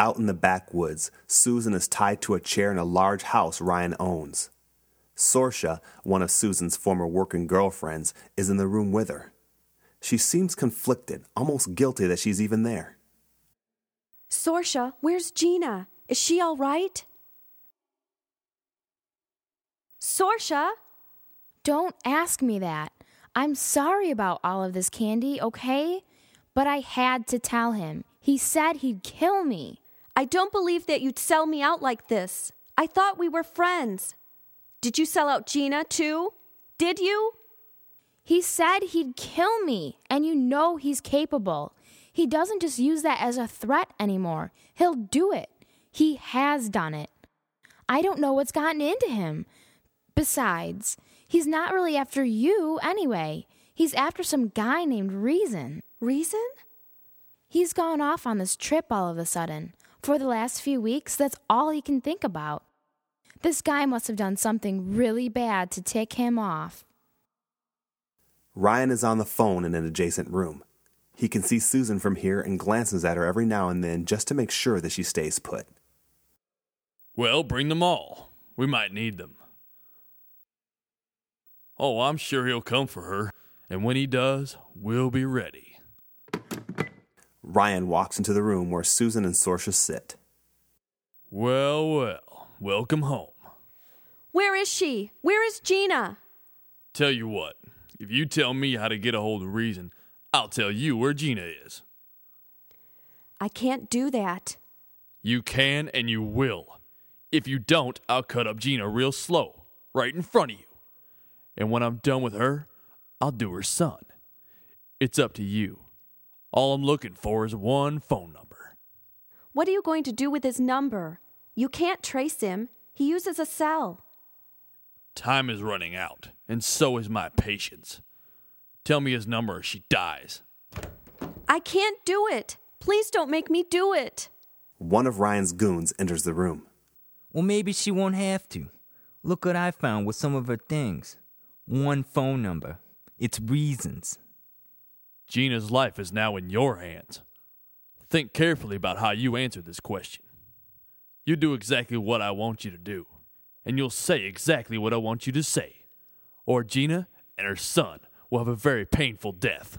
Out in the backwoods, Susan is tied to a chair in a large house Ryan owns. Sorsha, one of Susan's former working girlfriends, is in the room with her. She seems conflicted, almost guilty that she's even there. Sorsha, where's Gina? Is she all right? Sorsha? Don't ask me that. I'm sorry about all of this candy, okay? But I had to tell him. He said he'd kill me. I don't believe that you'd sell me out like this. I thought we were friends. Did you sell out Gina, too? Did you? He said he'd kill me, and you know he's capable. He doesn't just use that as a threat anymore. He'll do it. He has done it. I don't know what's gotten into him. Besides, he's not really after you anyway. He's after some guy named Rezin. Rezin? He's gone off on this trip all of a sudden. For the last few weeks, that's all he can think about. This guy must have done something really bad to tick him off. Ryan is on the phone in an adjacent room. He can see Susan from here and glances at her every now and then just to make sure that she stays put. Well, bring them all. We might need them. Oh, I'm sure he'll come for her, and when he does, we'll be ready. Ryan walks into the room where Susan and Sorsha sit. Well, well, welcome home. Where is she? Where is Gina? Tell you what, if you tell me how to get a hold of Rezin, I'll tell you where Gina is. I can't do that. You can and you will. If you don't, I'll cut up Gina real slow, right in front of you. And when I'm done with her, I'll do her son. It's up to you. All I'm looking for is one phone number. What are you going to do with his number? You can't trace him. He uses a cell. Time is running out, and so is my patience. Tell me his number or she dies. I can't do it. Please don't make me do it. One of Ryan's goons enters the room. Well, maybe she won't have to. Look what I found with some of her things. One phone number. It's Rezin's. Gina's life is now in your hands. Think carefully about how you answer this question. You do exactly what I want you to do, and you'll say exactly what I want you to say, or Gina and her son will have a very painful death.